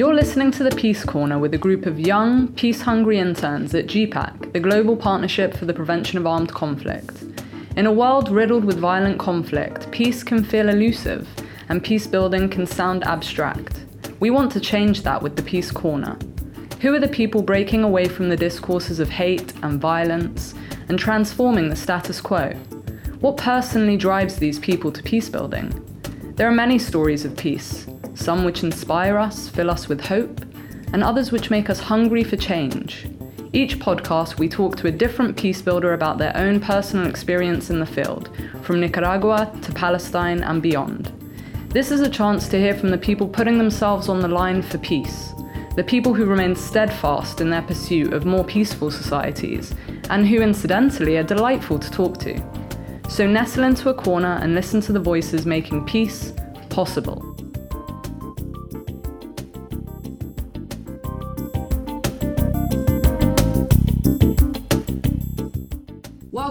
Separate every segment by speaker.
Speaker 1: You're listening to the Peace Corner with a group of young, peace hungry interns at GPPAC, the Global Partnership for the Prevention of Armed Conflict. In a world riddled with violent conflict, peace can feel elusive and peace building can sound abstract. We want to change that with the Peace Corner. Who are the people breaking away from the discourses of hate and violence and transforming the status quo? What personally drives these people to peace building? There are many stories of peace, some which inspire us, fill us with hope, and others which make us hungry for change. Each podcast, we talk to a different peace builder about their own personal experience in the field, from Nicaragua to Palestine and beyond. This is a chance to hear from the people putting themselves on the line for peace, the people who remain steadfast in their pursuit of more peaceful societies, and who, incidentally, are delightful to talk to. So nestle into a corner and listen to the voices making peace possible.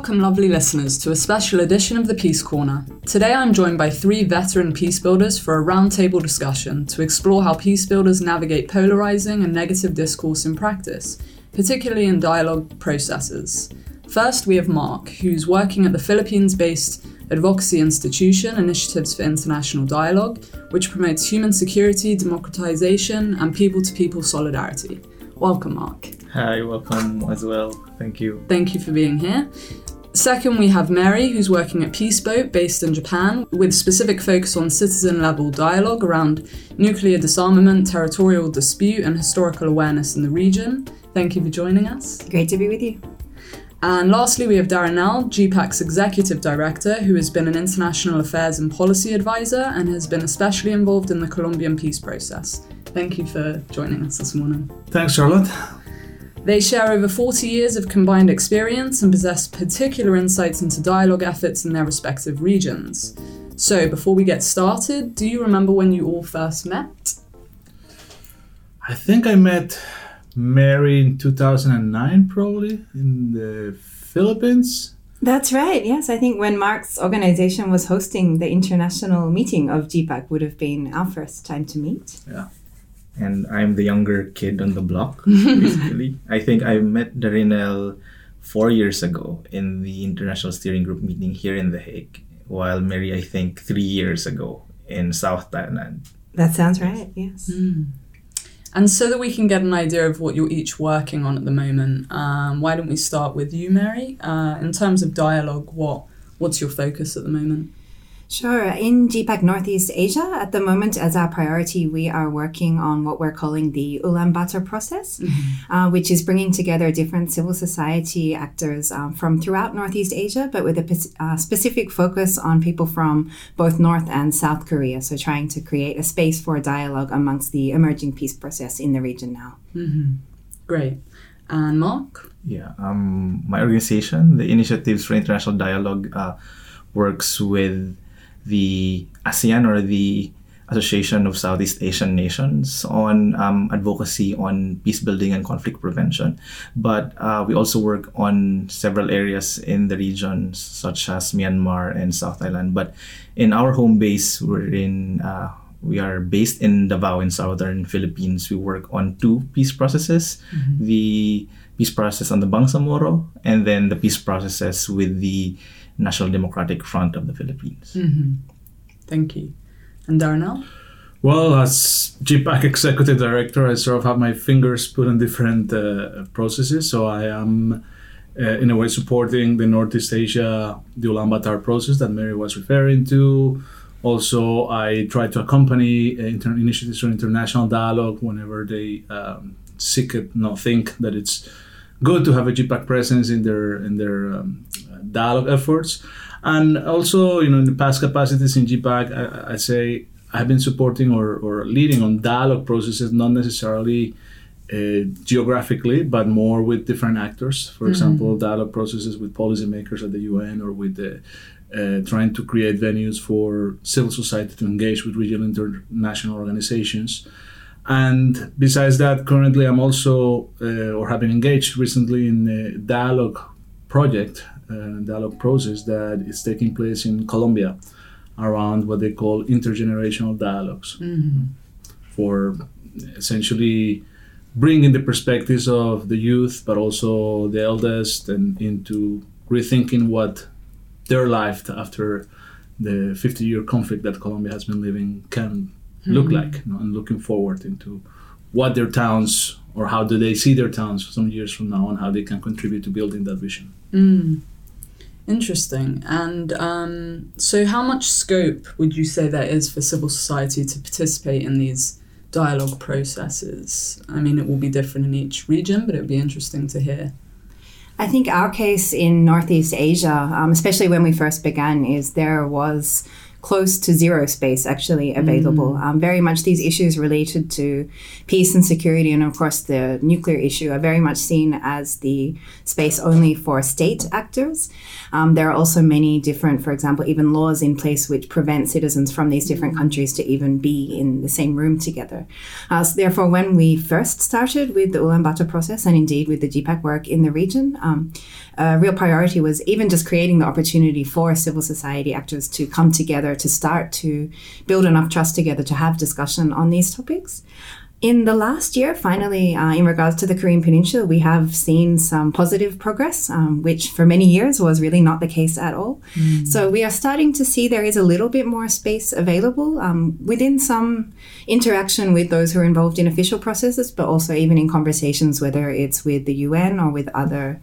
Speaker 1: Welcome, lovely listeners, to a special edition of the Peace Corner. Today I'm joined by three veteran peace builders for a roundtable discussion to explore how peace builders navigate polarizing and negative discourse in practice, particularly in dialogue processes. First, we have Marc, who's working at the Philippines based advocacy institution Initiatives for International Dialogue, which promotes human security, democratization, and people to people solidarity. Welcome, Marc.
Speaker 2: Hi, welcome as well. Thank you.
Speaker 1: Thank you for being here. Second, we have Meri, who's working at Peace Boat, based in Japan, with specific focus on citizen level dialogue around nuclear disarmament, territorial dispute, and historical awareness in the region. Thank you for joining us.
Speaker 3: Great to be with you.
Speaker 1: And lastly, we have Darren Darynell, GPPAC's executive director, who has been an international affairs and policy advisor and has been especially involved in the Colombian peace process. Thank you for joining us this morning.
Speaker 4: Thanks, Charlotte.
Speaker 1: They share over 40 years of combined experience and possess particular insights into dialogue efforts in their respective regions. So, before we get started, do you remember when you all first met?
Speaker 4: I think I met Meri in 2009, probably, in the Philippines.
Speaker 3: That's right. Yes, I think when Marc's organization was hosting the international meeting of GPPAC would have been our first time to meet.
Speaker 4: Yeah.
Speaker 2: And I'm the younger kid on the block, basically. I think I met Darynell four years ago in the International Steering Group meeting here in The Hague, while Meri, I think, three years ago in South Thailand.
Speaker 3: That sounds right, yes.
Speaker 1: Mm. And so that we can get an idea of what you're each working on at the moment, um, why don't we start with you, Meri? Uh, in terms of dialogue, what what's your focus at the moment?
Speaker 3: Sure. In GPPAC Northeast Asia, at the moment, as our priority, we are working on what we're calling the Ulaanbaatar process, mm-hmm. uh, which is bringing together different civil society actors um, from throughout Northeast Asia, but with a uh, specific focus on people from both North and South Korea. So, trying to create a space for dialogue amongst the emerging peace process in the region now.
Speaker 1: Mm-hmm. Great. And Marc?
Speaker 2: Yeah, um, my organization, the Initiatives for International Dialogue, uh, works with the ASEAN or the Association of Southeast Asian Nations on um, advocacy on peace building and conflict prevention. But uh, we also work on several areas in the region, such as Myanmar and South Thailand. But in our home base, we're in. Uh, we are based in Davao in southern Philippines. We work on two peace processes: mm-hmm. the peace process on the Bangsamoro, and then the peace processes with the National Democratic Front of the Philippines.
Speaker 1: Mm-hmm. Thank you. And Darynell?
Speaker 4: Well, as GPPAC Executive Director, I sort of have my fingers put on different uh, processes. So I am, uh, in a way, supporting the Northeast Asia, the Ulaanbaatar process that Meri was referring to. Also, I try to accompany uh, inter- initiatives for international dialogue whenever they um, seek it, not think that it's good to have a GPPAC presence in their in their um, dialogue efforts. And also, you know, in the past capacities in GPPAC, I, I say I've been supporting or, or leading on dialogue processes, not necessarily uh, geographically, but more with different actors. For mm-hmm. example, dialogue processes with policymakers at the UN or with the, uh, trying to create venues for civil society to engage with regional international organizations. And besides that, currently I'm also, uh, or have been engaged recently in a dialogue project dialogue process that is taking place in Colombia around what they call intergenerational dialogues mm-hmm. for essentially bringing the perspectives of the youth, but also the eldest, and into rethinking what their life after the 50 year conflict that Colombia has been living can look like, you know, and looking forward into what their towns or how do they see their towns some years from now and how they can contribute to building that vision.
Speaker 1: Mm. Interesting. And um, so, how much scope would you say there is for civil society to participate in these dialogue processes? I mean, it will be different in each region, but it would be interesting to hear.
Speaker 3: I think our case in Northeast Asia, um, especially when we first began, is there was close to zero space actually available.
Speaker 1: Mm.
Speaker 3: Um, very much these issues related to peace and security, and of course the nuclear issue, are very much seen as the space only for state actors. Um, there are also many different, for example, even laws in place which prevent citizens from these different countries to even be in the same room together. Uh, so therefore, when we first started with the Ulaanbaatar process, and indeed with the GPPAC work in the region, um, a real priority was even just creating the opportunity for civil society actors to come together to start to build enough trust together to have discussion on these topics. In the last year, finally, uh, in regards to the Korean Peninsula, we have seen some positive progress, um, which for many years was really not the case at all. So we are starting to see there is a little bit more space available um, within some interaction with those who are involved in official processes, but also even in conversations, whether it's with the UN or with other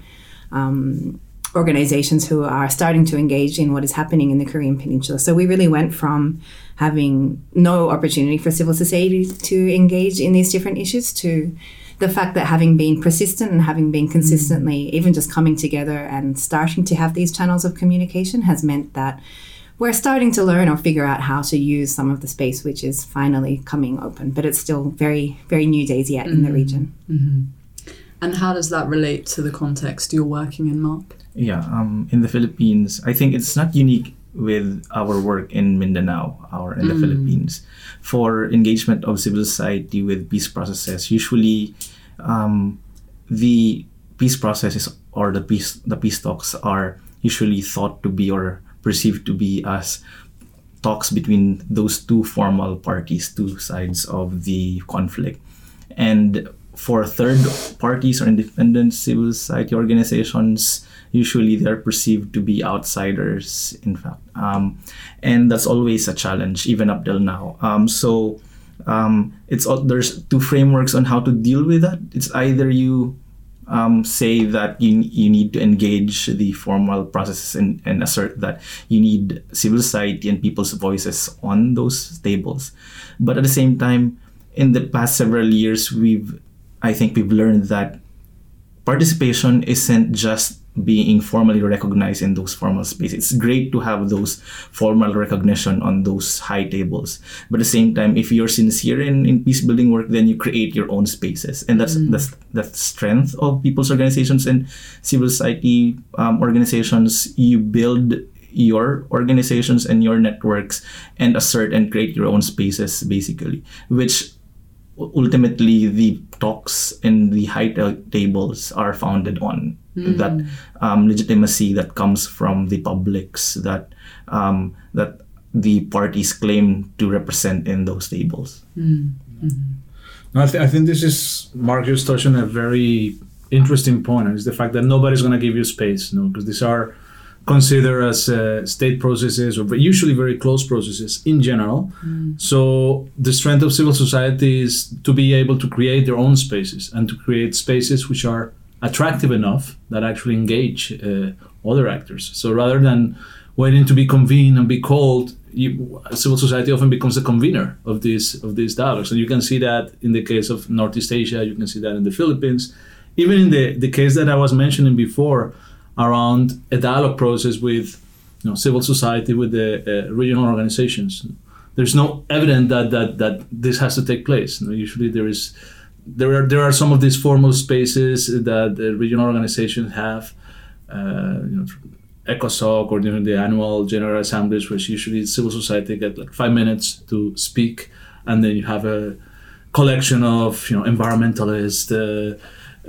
Speaker 3: um, organizations who are starting to engage in what is happening in the Korean Peninsula. So we really went from having no opportunity for civil society to engage in these different issues to the fact that having been persistent and having been consistently even just coming together and starting to have these channels of communication has meant that we're starting to learn or figure out how to use some of the space which is finally coming open but it's still very very new days yet in the mm-hmm. region mm-hmm.
Speaker 1: And how does that relate to the context you're working in, Marc?
Speaker 2: Yeah, um, in the Philippines, I think it's not unique with our work in Mindanao or in the Philippines. For engagement of civil society with peace processes, usually um, the peace processes or the peace the peace talks are usually thought to be or perceived to be as talks between those two formal parties, two sides of the conflict. And for third parties or independent civil society organizations, usually they're perceived to be outsiders, in fact. Um, and that's always a challenge, even up till now. Um, so um, it's there's two frameworks on how to deal with that. It's either you um, say that you, you need to engage the formal processes and, and assert that you need civil society and people's voices on those tables. But at the same time, in the past several years, we've I think we've learned that participation isn't just being formally recognized in those formal spaces. It's great to have those formal recognition on those high tables. But at the same time, if you're sincere in, in peace building work, then you create your own spaces. And that's that's the strength of people's organizations and civil society um, organizations. You build your organizations and your networks and assert and create your own spaces basically, which ultimately the talks and the high ta- tables are founded on that um, legitimacy that comes from the publics that um, that the parties claim to represent in those tables.
Speaker 4: No, I, th- I think this is Marc just touched on a very interesting point, and it's the fact that nobody's going to give you space, you know, because these are considered as uh, state processes or usually very close processes in general. So the strength of civil society is to be able to create their own spaces and to create spaces which are attractive enough that actually engage uh, other actors. So rather than waiting to be convened and be called, you, civil society often becomes the convener of these of these dialogues, and you can see that in the case of Northeast Asia. You can see that in the Philippines, even in the the case that I was mentioning before around a dialogue process with you know, civil society with the uh, regional organizations. There's no evidence that, that that this has to take place. You know, usually there is there are there are some of these formal spaces that the regional organizations have. Uh, you know, ECOSOC or during the annual general assemblies, which usually civil society get like five minutes to speak, and then you have a collection of you know environmentalists, uh,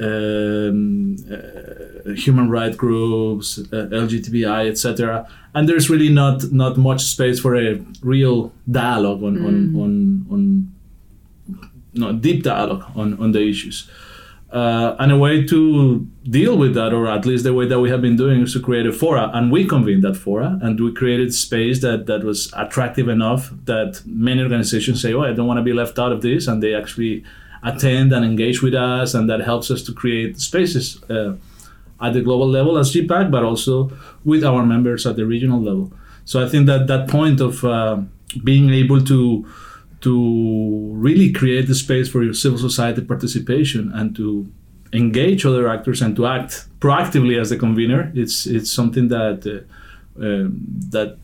Speaker 4: um, uh, human rights groups, uh, LGBTI, etc. And there's really not not much space for a real dialogue on on, on on you know, deep dialogue on, on the issues. Uh, and a way to deal with that, or at least the way that we have been doing, is to create a fora. And we convened that fora, and we created space that, that was attractive enough that many organizations say, "Oh, I don't want to be left out of this," and they actually attend and engage with us, and that helps us to create spaces uh, at the global level as GPPAC, but also with our members at the regional level. So I think that that point of uh, being able to to really create the space for your civil society participation and to engage other actors and to act proactively as the convener. It's it's something that uh, um, that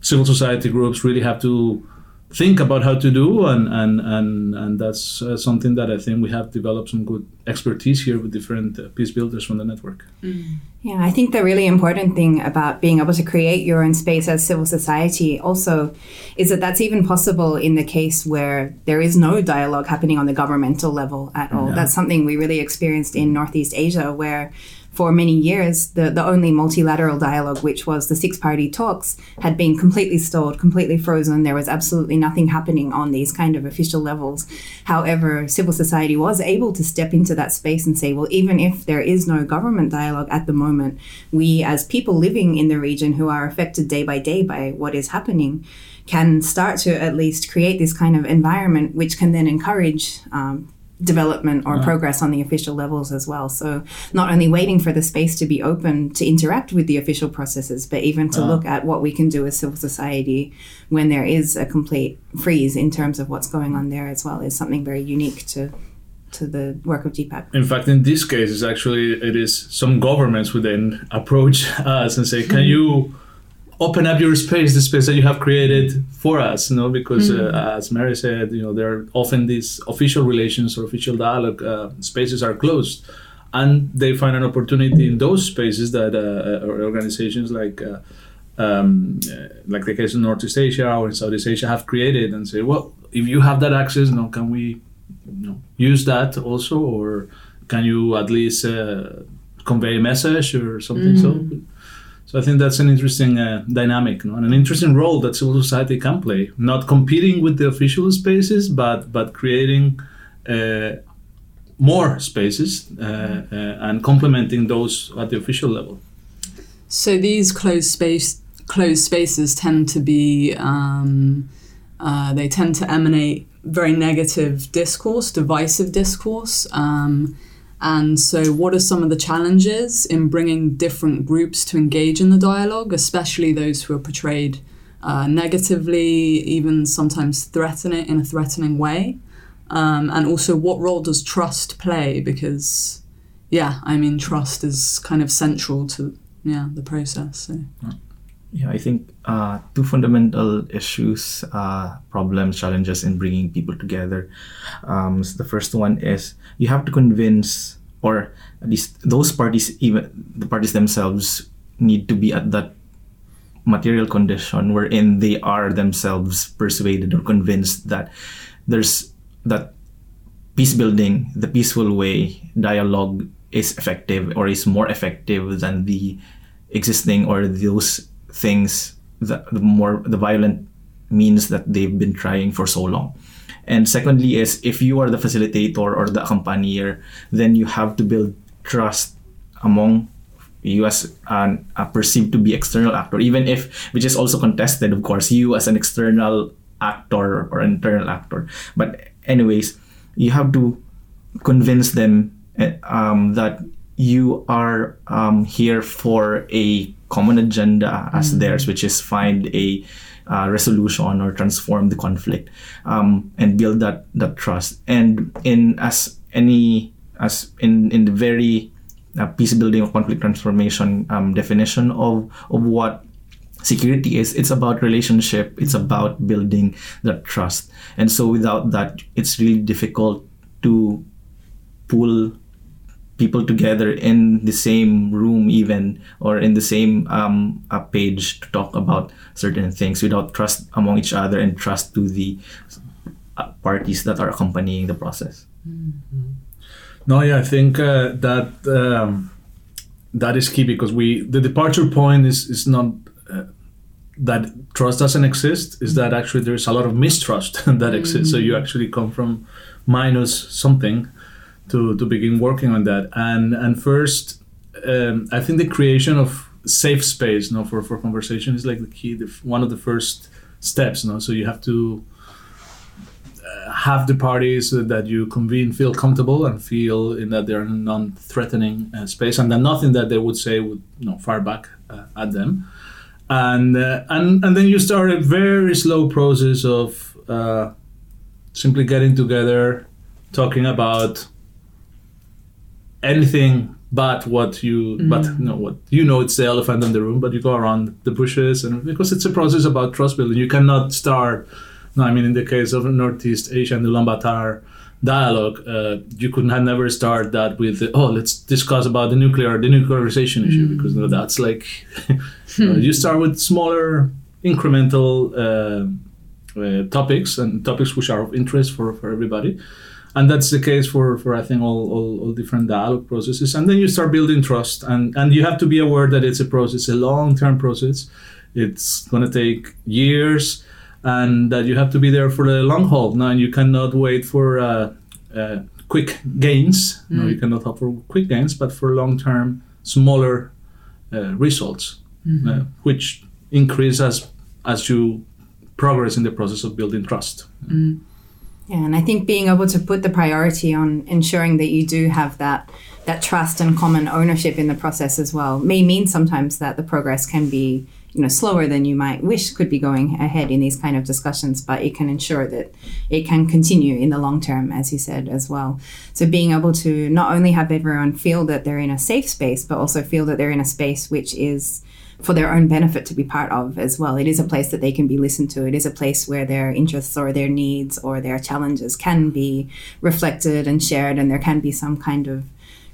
Speaker 4: civil society groups really have to think about how to do and and and, and that's uh, something that I think we have developed some good expertise here with different uh, peace builders from the network.
Speaker 3: Mm. Yeah, I think the really important thing about being able to create your own space as civil society also is that that's even possible in the case where there is no dialogue happening on the governmental level at all. Yeah. That's something we really experienced in Northeast Asia where for many years, the, the only multilateral dialogue, which was the six party talks, had been completely stalled, completely frozen. There was absolutely nothing happening on these kind of official levels. However, civil society was able to step into that space and say, well, even if there is no government dialogue at the moment, we as people living in the region who are affected day by day by what is happening, can start to at least create this kind of environment which can then encourage um, development or progress on the official levels as well. So not only waiting for the space to be open to interact with the official processes, but even to look at what we can do as civil society when there is a complete freeze in terms of what's going on there as well is something very unique to to the work of GPPAC.
Speaker 4: In fact, in this case, it's actually it is some governments would then approach us and say, "Can you?" Open up your space, the space that you have created for us, you know, because mm-hmm. uh, as Meri said, you know, there are often these official relations or official dialogue uh, spaces are closed, and they find an opportunity in those spaces that uh, uh organizations like. Uh, um, uh, like the case in Northeast Asia or in Southeast Asia have created and say, well, if you have that access, you know, can we you know, use that also, or can you at least convey a message or something? Mm-hmm. So so I think that's an interesting uh, dynamic no? and an interesting role that civil society can play, not competing with the official spaces, but but creating uh, more spaces uh, uh and complementing those at the official level.
Speaker 1: So these closed space closed spaces tend to be um, uh, they tend to emanate very negative discourse, divisive discourse. Um, and so, what are some of the challenges in bringing different groups to engage in the dialogue, especially those who are portrayed uh, negatively, even sometimes threatening in a threatening way? Um, and also, what role does trust play? Because, yeah, I mean, trust is kind of central to yeah the process. So.
Speaker 2: Yeah, I think uh, two fundamental issues, uh, problems, challenges in bringing people together. Um, so the first one is you have to convince, or at least those parties, even the parties themselves, need to be at that material condition wherein they are themselves persuaded or convinced that there's that peace building, the peaceful way, dialogue is effective or is more effective than the existing or those things the, the more the violent means that they've been trying for so long. And secondly is if you are the facilitator or the accompanier then you have to build trust among you as an, a perceived to be external actor. Even if which is also contested of course you as an external actor or internal actor. But anyways you have to convince them eh, um, that you are um, here for a common agenda as mm-hmm. theirs, which is find a uh, resolution or transform the conflict um, and build that that trust. And in as any as in in the very uh, peace building or conflict transformation um, definition of of what security is it's about relationship it's about building that trust and so without that it's really difficult to pull people together in the same room even or in the same um, page to talk about certain things without trust among each other and trust to the uh, parties that are accompanying the process mm-hmm.
Speaker 4: no yeah i think uh, that um, that is key because we the departure point is is not uh, that trust doesn't exist is that actually there's a lot of mistrust that exists. So you actually come from minus something to, to begin working on that. And and first, um, I think the creation of safe space, you know, for, for conversation is like the key, the, one of the first steps. You know? So you have to uh, have the parties that you convene feel comfortable and feel in that they're in a non-threatening uh, space, and that nothing that they would say would you know fire back uh, at them. And, uh, and and then you start a very slow process of uh, simply getting together, talking about anything but what you but you know what you know it's the elephant in the room but you go around the bushes and because it's a process about trust building. You cannot start no i mean in the case of northeast asia and the ulaanbaatar dialogue uh, you could have never start that with oh let's discuss about the nuclear the nuclearization issue because you know, that's like you, know, you start with smaller incremental uh, uh, topics and topics which are of interest for, for everybody and that's the case for, for I think all, all, all, different dialogue processes. And then you start building trust, and, and you have to be aware that it's a process, a long term process. It's going to take years, and that you have to be there for the long haul. Now, you cannot wait for uh, uh, quick gains. Mm. No, you cannot hope for quick gains, but for long term, smaller uh, results, mm-hmm. Uh, which increase as as you progress in the process of building trust.
Speaker 1: Mm.
Speaker 3: Yeah, and I think being able to put the priority on ensuring that you do have that that trust and common ownership in the process as well may mean sometimes that the progress can be you know slower than you might wish could be going ahead in these kind of discussions but it can ensure that it can continue in the long term as you said as well. So being able to not only have everyone feel that they're in a safe space but also feel that they're in a space which is for their own benefit to be part of as well. It is a place that they can be listened to. It is a place where their interests or their needs or their challenges can be reflected and shared, and there can be some kind of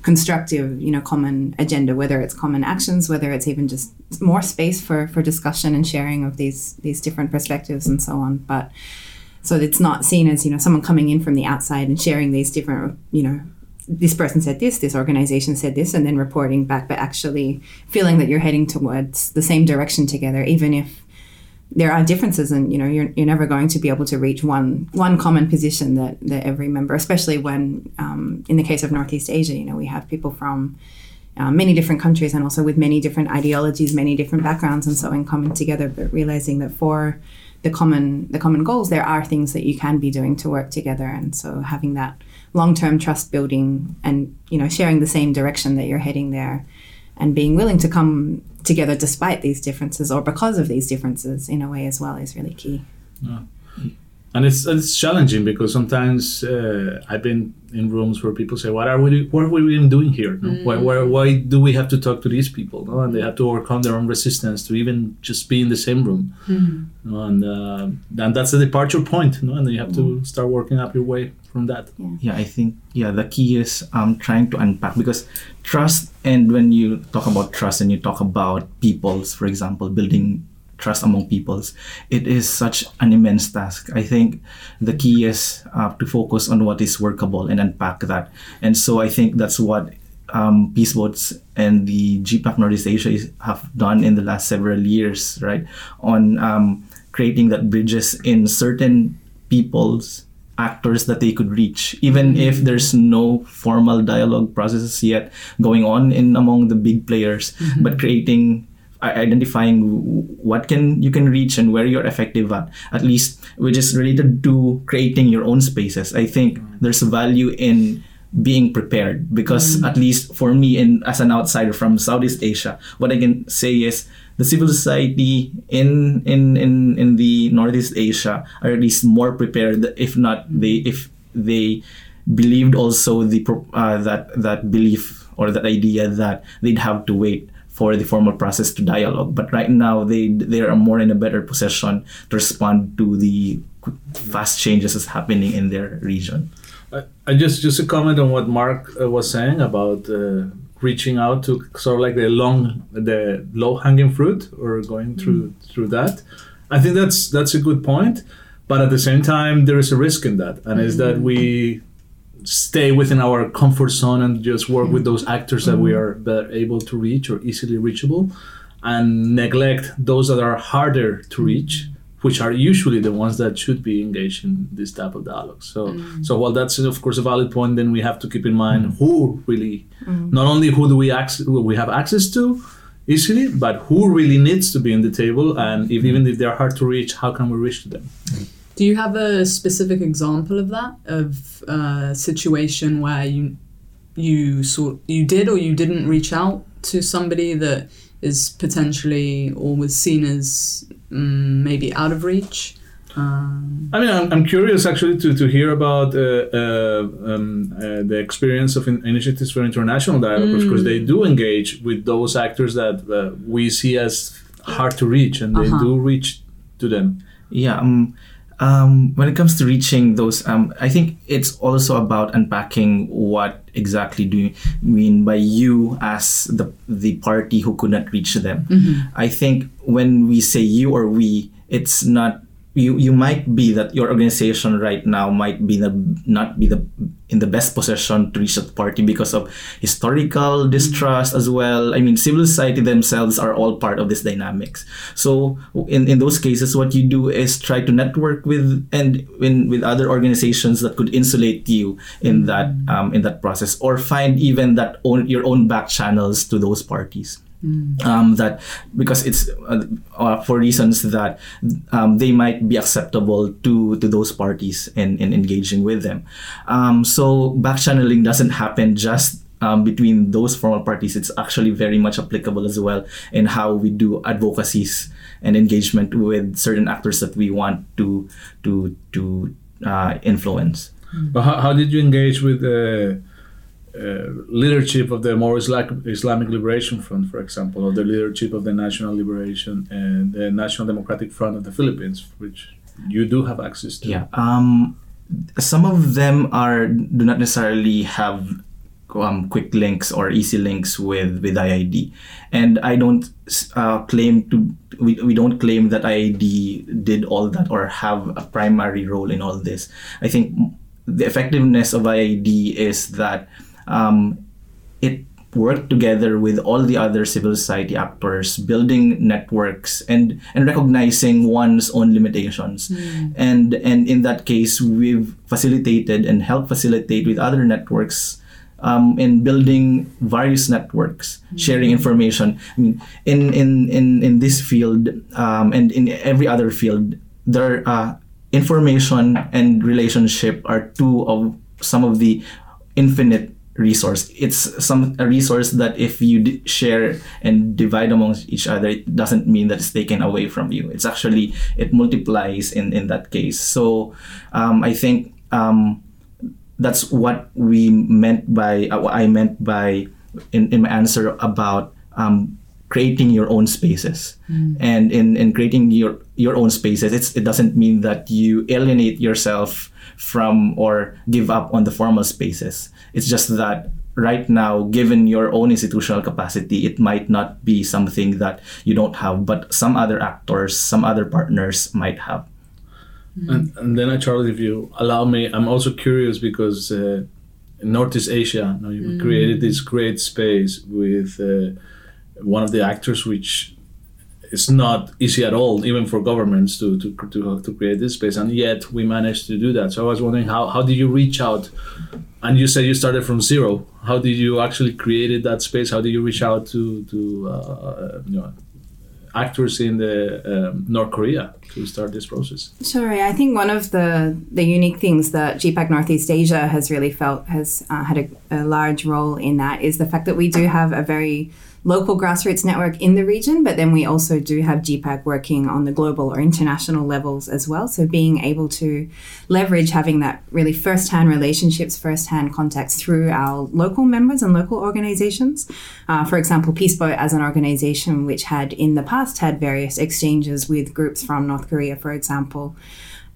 Speaker 3: constructive, you know, common agenda, whether it's common actions, whether it's even just more space for for discussion and sharing of these these different perspectives and so on. But so it's not seen as you know someone coming in from the outside and sharing these different you know this person said this, this organization said this, and then reporting back, but actually feeling that you're heading towards the same direction together, even if there are differences and you know you're, you're never going to be able to reach one one common position that, that every member especially when um, in the case of northeast asia you know we have people from uh, many different countries and also with many different ideologies many different backgrounds and so in coming together but realizing that for the common the common goals there are things that you can be doing to work together. And so having that long-term trust building and you know sharing the same direction that you're heading there and being willing to come together despite these differences or because of these differences in a way as well is really key
Speaker 4: yeah. And it's it's challenging because sometimes uh, I've been in rooms where people say what are we what are we even doing here no? mm. why, why, why do we have to talk to these people no? and they have to overcome their own resistance to even just be in the same room
Speaker 1: mm.
Speaker 4: no? and uh, and that's a departure point no? and then you have mm. to start working up your way from that.
Speaker 2: Yeah. yeah, I think yeah the key is um trying to unpack because trust and when you talk about trust and you talk about peoples, for example, building trust among peoples, it is such an immense task. I think the key is uh, to focus on what is workable and unpack that. And so I think that's what um, Peace Boats and the GPPAC Northeast Asia is, have done in the last several years, right? On um, creating that bridges in certain peoples actors that they could reach even if there's no formal dialogue processes yet going on in among the big players mm-hmm. but creating identifying what can you can reach and where you're effective at at least which is related to creating your own spaces i think there's value in being prepared because mm-hmm. at least for me and as an outsider from southeast asia what i can say is the civil society in in in in the Northeast Asia are at least more prepared. If not, they if they believed also the uh, that that belief or that idea that they'd have to wait for the formal process to dialogue. But right now, they they are more in a better position to respond to the fast changes that's happening in their region.
Speaker 4: I, I just just a comment on what Marc uh, was saying about. Uh, reaching out to sort of like the long the low hanging fruit or going through mm. through that i think that's that's a good point but at the same time there is a risk in that and mm. is that we stay within our comfort zone and just work mm. with those actors that we are better able to reach or easily reachable and neglect those that are harder to reach which are usually the ones that should be engaged in this type of dialogue. So,
Speaker 3: Mm.
Speaker 4: so while that's of course a valid point, then we have to keep in mind
Speaker 2: Mm.
Speaker 4: who really,
Speaker 3: Mm.
Speaker 4: not only who do we access, who we have access to easily, but who really needs to be in the table, and if, even if they're hard to reach, how can we reach to them?
Speaker 1: Do you have a specific example of that of a situation where you you sort you did or you didn't reach out to somebody that is potentially or was seen as mm, maybe out of reach? Um,
Speaker 4: I mean, I'm, I'm curious actually to, to hear about uh, uh, um, uh, the experience of in- initiatives for international dialogue because they do engage with those actors that uh, we see as hard to reach, and they
Speaker 1: Uh-huh.
Speaker 4: do reach to them.
Speaker 2: Yeah. Um, um, when it comes to reaching those, um, I think it's also about unpacking what exactly do you mean by you as the the party who could not reach them. I think when we say you or we, it's not you. You might be that your organization right now might be the not be the in the best position to reach that party because of historical distrust as well. I mean, civil society themselves are all part of this dynamics. So in, in those cases, what you do is try to network with and in, with other organizations that could insulate you in that um, in that process, or find even that own your own back channels to those parties um, that because it's uh, uh, for reasons that um, they might be acceptable to to those parties in, in engaging with them. Um, so back channeling doesn't happen just um, between those formal parties. It's actually very much applicable as well in how we do advocacies and engagement with certain actors that we want to to to uh, influence.
Speaker 4: But how, how did you engage with uh, leadership of the Moro Isla- Islamic Liberation Front, for example, or the leadership of the National Liberation and the National Democratic Front of the Philippines, which you do have access to?
Speaker 2: Yeah. Um, some of them are do not necessarily have um, quick links or easy links with with IID, and I don't uh, claim to. We, we don't claim that IID did all that or have a primary role in all this. I think the effectiveness of IID is that um, it worked together with all the other civil society actors, building networks and and recognizing one's own limitations. And and in that case, we've facilitated and helped facilitate with other networks. Um, in building various networks, sharing information. I mean, in in in in this field um, and in every other field, there uh, information and relationship are two of some of the infinite resource. It's some a resource that if you d- share and divide amongst each other it doesn't mean that it's taken away from you. It's actually it multiplies in in that case. So um, i think um, that's what we meant by uh, what i meant by in, in my answer about um, creating your own spaces. And in, in creating your your own spaces it's, it doesn't mean that you alienate yourself from or give up on the formal spaces. It's just that right now given your own institutional capacity it might not be something that you don't have but some other actors some other partners might have.
Speaker 4: And, and then, uh, Charles, if you allow me, I'm also curious because uh, in Northeast Asia, you know, you created this great space with uh, one of the actors, which is not easy at all, even for governments to, to, to, to create this space. And yet we managed to do that. So I was wondering, how, how did you reach out? And you said you started from zero. How did you actually created that space? How did you reach out to, to uh, you know, actors in the um, North Korea to start this process?
Speaker 3: Sure. I think one of the, the unique things that GPPAC Northeast Asia has really felt has uh, had a, a large role in that is the fact that we do have a very local grassroots network in the region, but then we also do have GPAC working on the global or international levels as well. So being able to leverage having that really first-hand relationships, first-hand contacts through our local members and local organizations. Uh, for example, Peace Boat as an organization which had in the past had various exchanges with groups from North Korea, for example.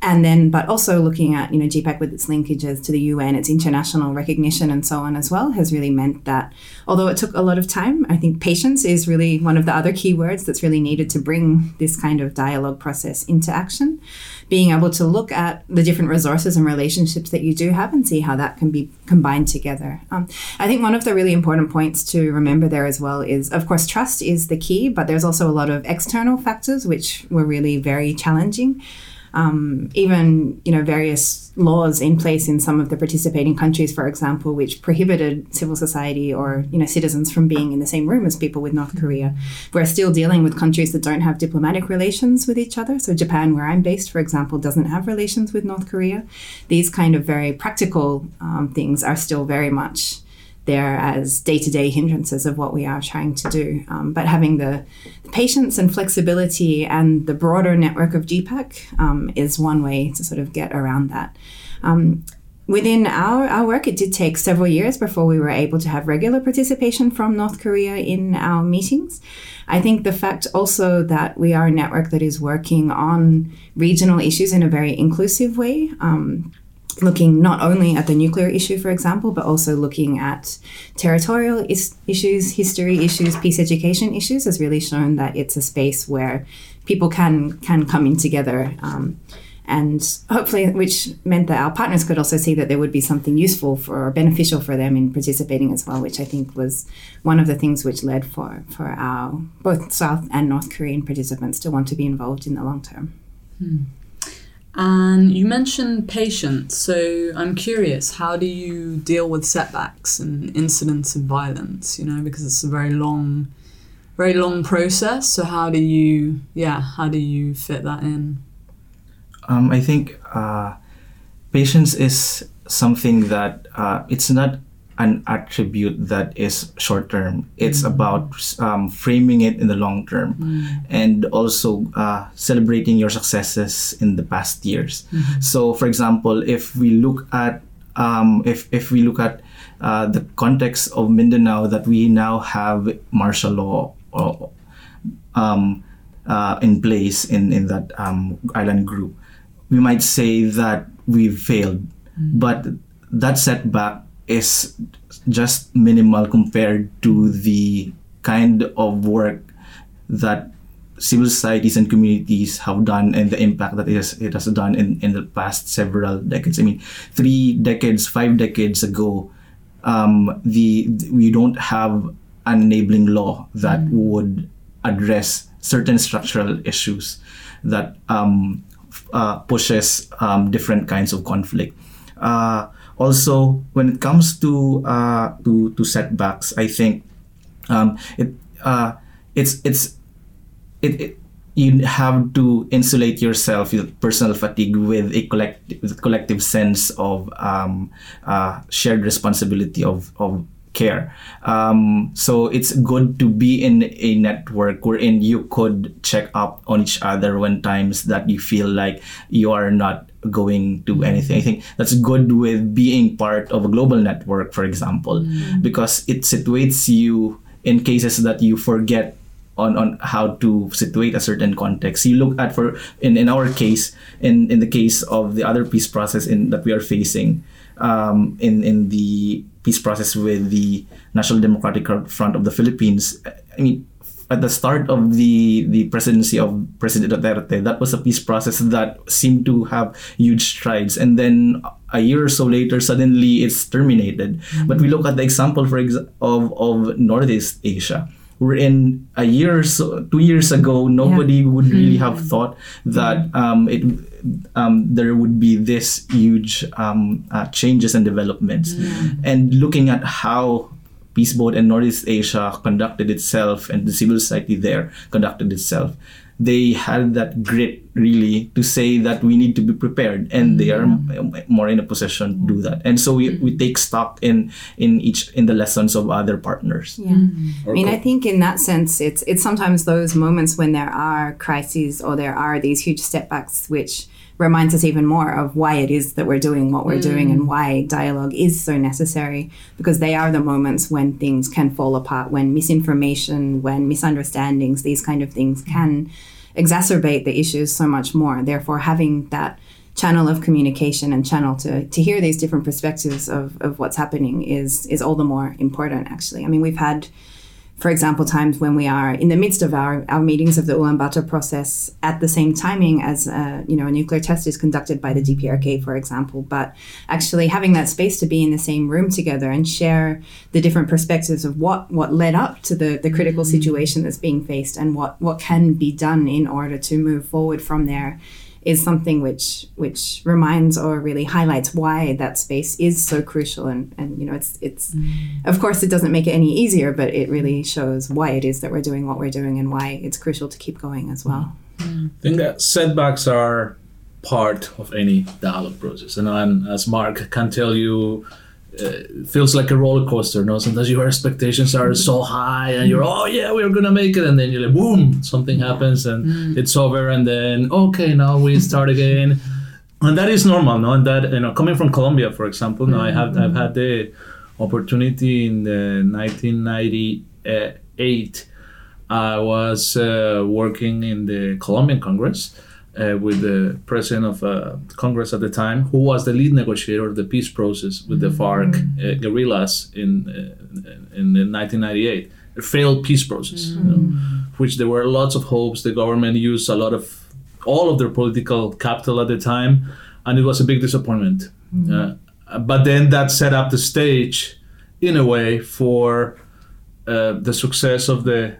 Speaker 3: And then but also looking at you know GPPAC with its linkages to the UN, its international recognition and so on as well has really meant that although it took a lot of time, I think patience is really one of the other key words that's really needed to bring this kind of dialogue process into action. Being able to look at the different resources and relationships that you do have and see how that can be combined together. Um, I think one of the really important points to remember there as well is, of course, trust is the key, but there's also a lot of external factors which were really very challenging um, even you know various laws in place in some of the participating countries, for example, which prohibited civil society or you know citizens from being in the same room as people with North Korea. We're still dealing with countries that don't have diplomatic relations with each other. So Japan, where I'm based, for example, doesn't have relations with North Korea. These kind of very practical um, things are still very much there as day to day hindrances of what we are trying to do. Um, but having the, patience and flexibility and the broader network of GPPAC um, is one way to sort of get around that. Um, within our, our work, it did take several years before we were able to have regular participation from North Korea in our meetings. I think the fact also that we are a network that is working on regional issues in a very inclusive way. Looking not only at the nuclear issue, for example, but also looking at territorial is- issues, history issues, peace education issues, has really shown that it's a space where people can can come in together. Um, and hopefully, which meant that our partners could also see that there would be something useful for or beneficial for them in participating as well, which I think was one of the things which led for for our both South and North Korean participants to want to be involved in the long term.
Speaker 1: Hmm. And you mentioned patience, so I'm curious, how do you deal with setbacks and incidents of violence? You know, because it's a very long, very long process. So how do you, yeah, how do you fit that in?
Speaker 2: Um, I think uh, patience is something that uh, it's not an attribute that is short term. It's mm. about um, framing it in the long term, mm. and also uh, celebrating your successes in the past years. Mm-hmm. So, for example, if we look at um, if if we look at uh, the context of Mindanao, that we now have martial law or, um, uh, in place in in that um, island group, we might say that we've failed, mm. but that setback is just minimal compared to the kind of work that civil societies and communities have done and the impact that it has, it has done in, in the past several decades. I mean, three decades, five decades ago, um, the we don't have an enabling law that mm. would address certain structural issues that um, uh, pushes um, different kinds of conflict. Uh, also when it comes to uh, to to setbacks, I think um, it uh, it's it's it, it you have to insulate yourself with personal fatigue with a collective collective sense of um, uh, shared responsibility of of care. Um, so it's good to be in a network wherein you could check up on each other when times that you feel like you are not going to anything. I think that's good with being part of a global network, for example, mm. because it situates you in cases that you forget on, on how to situate a certain context. You look at for in, in our case, in, in the case of the other peace process in that we are facing, um, in in the peace process with the National Democratic Front of the Philippines. I mean, at the start of the the presidency of President Duterte, that was a peace process that seemed to have huge strides, and then a year or so later, suddenly it's terminated. Mm-hmm. But we look at the example, for ex- of of Northeast Asia. In a year, so, two years ago, nobody yeah. would really have mm-hmm. thought that um, it um, there would be this huge um, uh, changes and developments. Mm. And looking at how Peace Boat and Northeast Asia conducted itself and the civil society there conducted itself. They had that grit really to say that we need to be prepared, and they are mm-hmm. more in a position to do mm-hmm. that. And so we, mm-hmm. we take stock in in each in the lessons of other partners.
Speaker 3: Yeah, I mean, I think in that sense, it's it's sometimes those moments when there are crises or there are these huge setbacks which reminds us even more of why it is that we're doing what we're mm. doing and mm. why dialogue is so necessary because they are the moments when things can fall apart when misinformation when misunderstandings these kind of things can exacerbate the issues so much more therefore having that channel of communication and channel to, to hear these different perspectives of, of what's happening is is all the more important actually i mean we've had for example, times when we are in the midst of our, our meetings of the Ulaanbaatar process at the same timing as uh, you know a nuclear test is conducted by the DPRK, for example. But actually having that space to be in the same room together and share the different perspectives of what what led up to the, the critical mm-hmm. situation that's being faced and what what can be done in order to move forward from there is something which which reminds or really highlights why that space is so crucial and and you know it's it's mm. of course it doesn't make it any easier but it really shows why it is that we're doing what we're doing and why it's crucial to keep going as well
Speaker 4: mm. I think that setbacks are part of any dialogue process and, and as Marc can tell you uh, feels like a roller coaster. No, sometimes your expectations are so high, and you're oh yeah, we're gonna make it, and then you're like boom, something happens, and mm. it's over, and then okay, now we start again, and that is normal. No, and that you know, coming from Colombia, for example, no, I have I've had the opportunity in the 1998. I was uh, working in the Colombian Congress uh, with the president of uh, Congress at the time, who was the lead negotiator of the peace process with the FARC mm-hmm. uh, guerrillas in uh, in 1998. A failed peace process, you know, which there were lots of hopes. The government used a lot of all of their political capital at the time, and it was a big disappointment. Mm-hmm. Uh, but then that set up the stage, in a way, for uh, the success of the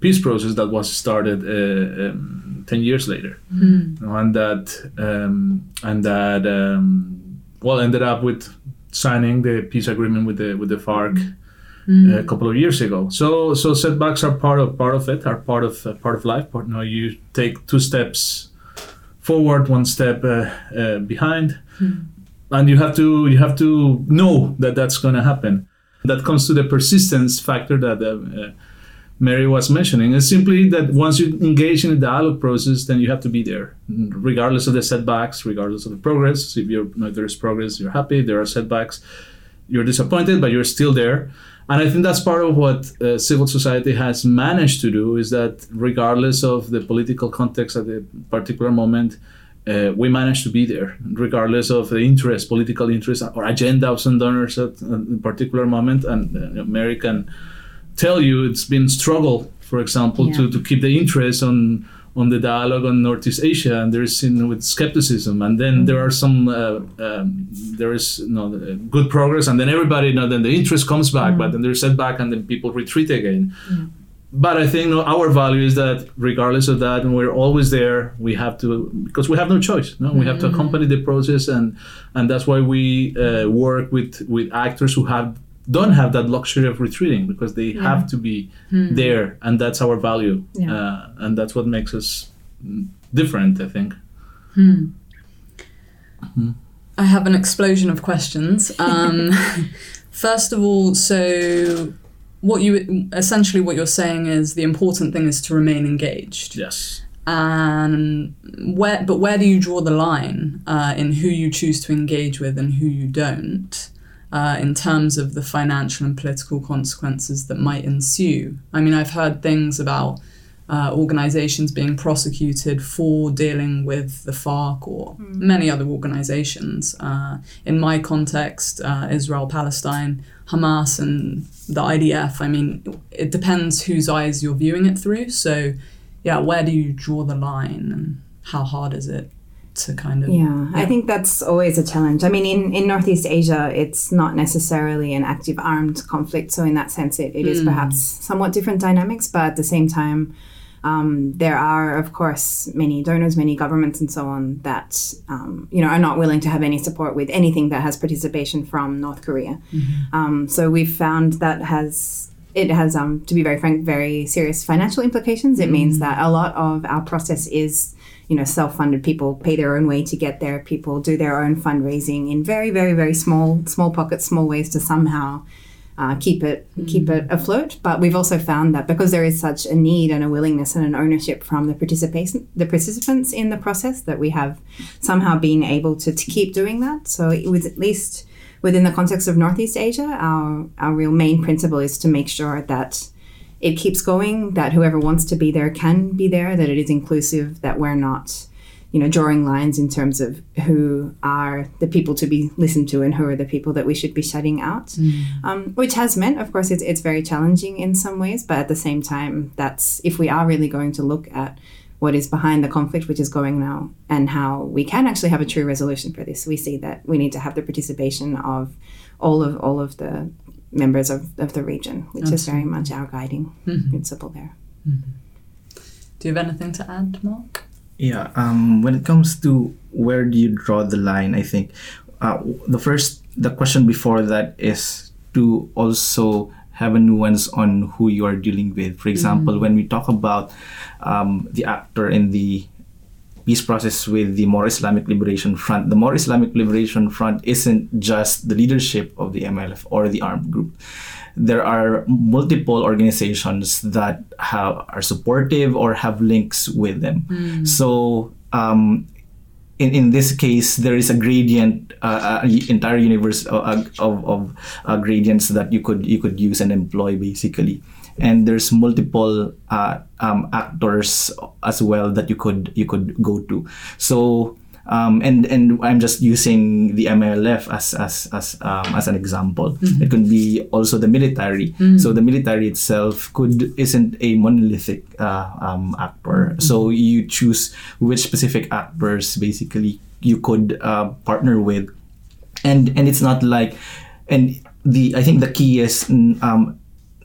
Speaker 4: peace process that was started uh, um, 10 years later mm. and that um, and that um, well ended up with signing the peace agreement with the with the FARC mm. uh, a couple of years ago so so setbacks are part of part of it are part of uh, part of life but you know you take two steps forward one step uh, uh, behind mm. and you have to you have to know that that's going to happen that comes to the persistence factor that uh, Meri was mentioning is simply that once you engage in a dialogue process, then you have to be there, regardless of the setbacks, regardless of the progress. If, you if there is progress, you're happy. If there are setbacks, you're disappointed, but you're still there. And I think that's part of what uh, civil society has managed to do is that regardless of the political context at the particular moment, uh, we managed to be there, regardless of the interest, political interest, or agenda of some donors at a particular moment. And uh, Meri can tell you it's been struggle, for example, yeah. to, to keep the interest on on the dialogue on Northeast Asia, and you know, with skepticism, and then mm-hmm. there are some uh, um, there is you know, good progress, and then everybody you know then the interest comes back, mm-hmm. but then there's setback, and then people retreat again. Mm-hmm. But I think our value is that regardless of that, and we're always there. We have to because we have no choice. No, we have to mm-hmm. accompany the process, and and that's why we uh, work with with actors who have don't have that luxury of retreating because they yeah. have to be hmm. there and that's our value yeah. uh, and that's what makes us different i think hmm.
Speaker 1: Hmm. i have an explosion of questions um, first of all so what you essentially what you're saying is the important thing is to remain engaged
Speaker 4: yes
Speaker 1: and where but where do you draw the line uh, in who you choose to engage with and who you don't uh, in terms of the financial and political consequences that might ensue. I mean, I've heard things about uh, organizations being prosecuted for dealing with the FARC or mm. many other organizations. Uh, in my context, uh, Israel, Palestine, Hamas, and the IDF, I mean, it depends whose eyes you're viewing it through. So, yeah, where do you draw the line and how hard is it? To kind of
Speaker 3: yeah, yeah, i think that's always a challenge i mean in, in northeast asia it's not necessarily an active armed conflict so in that sense it, it mm. is perhaps somewhat different dynamics but at the same time um, there are of course many donors many governments and so on that um, you know are not willing to have any support with anything that has participation from north korea mm-hmm. um, so we've found that has it has um, to be very frank very serious financial implications it mm. means that a lot of our process is you know self-funded people pay their own way to get there. People do their own fundraising in very very very small small pockets small ways to somehow uh, keep it mm. keep it afloat. But we've also found that because there is such a need and a willingness and an ownership from the participation the participants in the process that we have somehow been able to, to keep doing that. So it was at least within the context of northeast asia our our real main principle is to make sure that it keeps going, that whoever wants to be there can be there, that it is inclusive, that we're not you know, drawing lines in terms of who are the people to be listened to and who are the people that we should be shutting out, um, which has meant, of course, it's, it's very challenging in some ways, but at the same time, that's if we are really going to look at what is behind the conflict which is going now and how we can actually have a true resolution for this, we see that we need to have the participation of all of all of the members of, of the region, which is very much our guiding principle there.
Speaker 1: Do you have anything to add, Marc?
Speaker 2: Yeah, um, when it comes to where do you draw the line, I think uh, the first, the question before that is to also have a nuance on who you are dealing with. For example, when we talk about um, the actor in the peace process with the Moro Islamic Liberation Front, the Moro Islamic Liberation Front isn't just the leadership of the MILF or the armed group. There are multiple organizations that have are supportive or have links with them. So um, in, in this case, there is a gradient, uh, a entire universe of, of, of uh, gradients that you could you could use and employ basically, and there's multiple uh, um, actors as well that you could you could go to. So. Um, and and I'm just using the MILF as as as um, as an example. It could be also the military. So the military itself could isn't a monolithic uh, um, actor. So you choose which specific actors basically you could uh, partner with, and and it's not like, and the I think the key is um,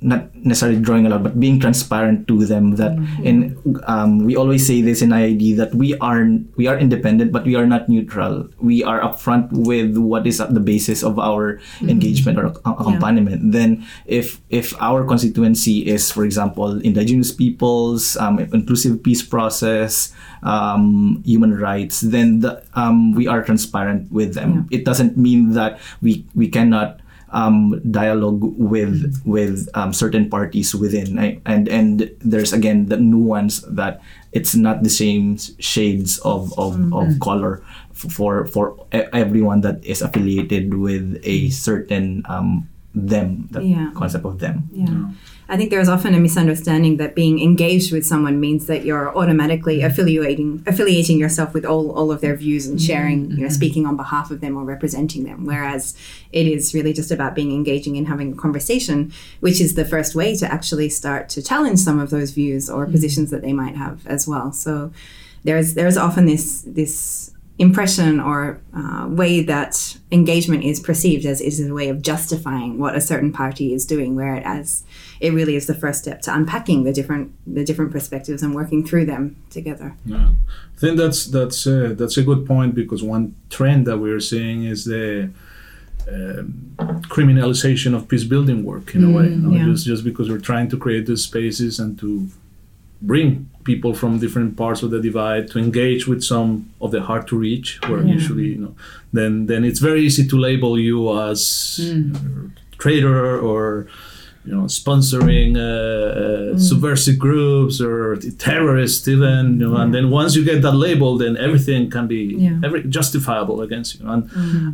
Speaker 2: not necessarily drawing a lot, but being transparent to them that in um, we always say this in IID that we are we are independent, but we are not neutral. We are upfront with what is at the basis of our engagement or ac- accompaniment. Then, if if our constituency is, for example, indigenous peoples, um, inclusive peace process, um, human rights, then the, um, we are transparent with them. It doesn't mean that we we cannot um, dialogue with with um, certain parties within, I- and and there's again the nuance that it's not the same shades of of, of color for for e- everyone that is affiliated with a certain um, them, the
Speaker 3: Yeah.
Speaker 2: concept of them.
Speaker 3: Yeah. I think there's often a misunderstanding that being engaged with someone means that you're automatically mm-hmm. affiliating affiliating yourself with all, all of their views and mm-hmm. sharing, you know, mm-hmm. speaking on behalf of them or representing them. Whereas it is really just about being engaging and having a conversation, which is the first way to actually start to challenge some of those views or positions that they might have as well. So there's there's often this this impression or uh, way that engagement is perceived as is a way of justifying what a certain party is doing, whereas it really is the first step to unpacking the different the different perspectives and working through them together.
Speaker 4: Yeah. I think that's that's uh, that's a good point because one trend that we're seeing is the um, criminalization of peace building work in a way. You know,
Speaker 3: yeah.
Speaker 4: Just just because we're trying to create these spaces and to bring people from different parts of the divide to engage with some of the hard to reach, where
Speaker 3: Yeah.
Speaker 4: usually you know, then then it's very easy to label you as traitor or you know sponsoring uh, uh, subversive groups or terrorists even you know and then once you get that label then everything can be
Speaker 3: Yeah.
Speaker 4: every, justifiable against you. And